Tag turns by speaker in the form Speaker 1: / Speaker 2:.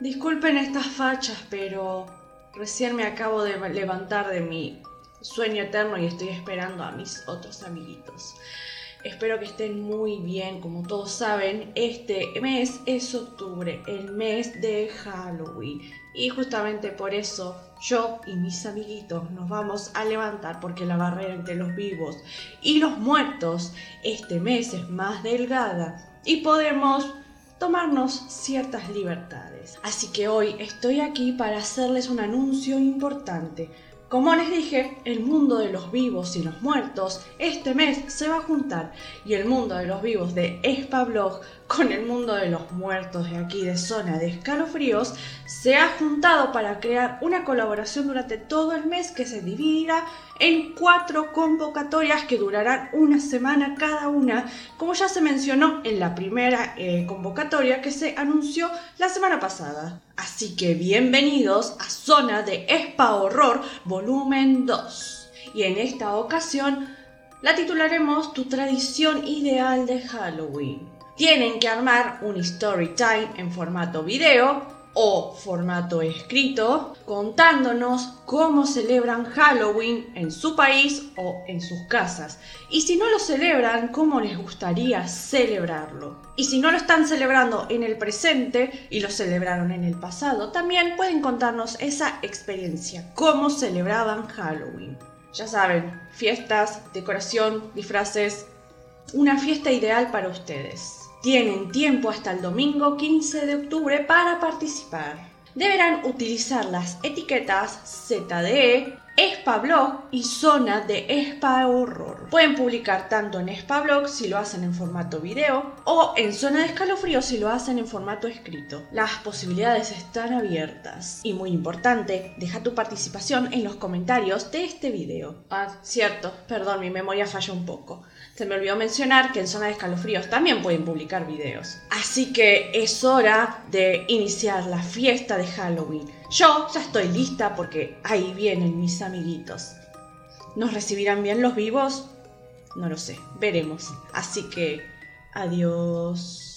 Speaker 1: Disculpen estas fachas, pero recién me acabo de levantar de mi sueño eterno y estoy esperando a mis otros amiguitos. Espero que estén muy bien. Como todos saben, este mes es octubre, el mes de Halloween. Y justamente por eso yo y mis amiguitos nos vamos a levantar porque la barrera entre los vivos y los muertos este mes es más delgada y podemos tomarnos ciertas libertades. Así que hoy estoy aquí para hacerles un anuncio importante. Como les dije, el mundo de los vivos y los muertos este mes se va a juntar y el mundo de los vivos de Espablog con el mundo de los muertos de aquí de zona de escalofríos se ha juntado para crear una colaboración durante todo el mes que se dividirá en cuatro convocatorias que durarán una semana cada una, como ya se mencionó en la primera eh, convocatoria que se anunció la semana pasada. Así que bienvenidos a Zona de Espa Horror Volumen 2. Y en esta ocasión la titularemos Tu tradición ideal de Halloween tienen que armar un story time en formato video o formato escrito contándonos cómo celebran Halloween en su país o en sus casas. Y si no lo celebran, cómo les gustaría celebrarlo. Y si no lo están celebrando en el presente y lo celebraron en el pasado, también pueden contarnos esa experiencia, cómo celebraban Halloween. Ya saben, fiestas, decoración, disfraces, una fiesta ideal para ustedes. Tienen tiempo hasta el domingo 15 de octubre para participar. Deberán utilizar las etiquetas ZDE, Espablog y Zona de Espa Horror. Pueden publicar tanto en Espablog si lo hacen en formato video o en Zona de Escalofrío si lo hacen en formato escrito. Las posibilidades están abiertas. Y muy importante, deja tu participación en los comentarios de este video. Ah, cierto, perdón, mi memoria falla un poco. Se me olvidó mencionar que en Zona de Escalofríos también pueden publicar videos. Así que es hora de iniciar la fiesta de Halloween. Yo ya estoy lista porque ahí vienen mis amiguitos. ¿Nos recibirán bien los vivos? No lo sé, veremos. Así que, adiós.